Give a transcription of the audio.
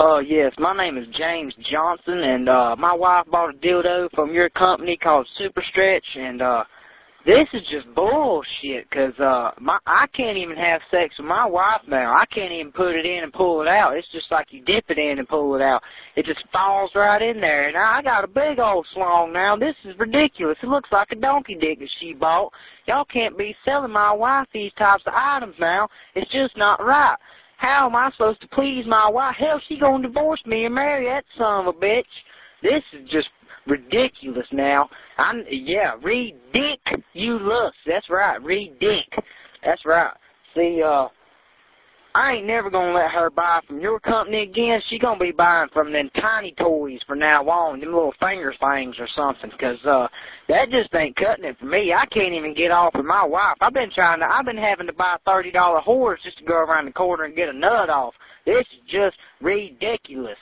Uh, yes, my name is James Johnson, and uh, my wife bought a dildo from your company called Super Stretch, and uh, this is just bullshit, cause uh, my I can't even have sex with my wife now. I can't even put it in and pull it out. It's just like you dip it in and pull it out. It just falls right in there, and I got a big old slong now. This is ridiculous. It looks like a donkey dick that she bought. Y'all can't be selling my wife these types of items now. It's just not right. How am I supposed to please my wife? Hell, she gonna divorce me and marry that son of a bitch. This is just ridiculous now. I'm, yeah, look. That's right, read dick. That's right. See, uh, I ain't never gonna let her buy from your company again. She gonna be buying from them tiny toys from now on, them little finger things or something, 'cause uh, that just ain't cutting it for me. I can't even get off with my wife. I've been trying to, I've been having to buy a thirty dollar whores just to go around the corner and get a nut off. This is just ridiculous.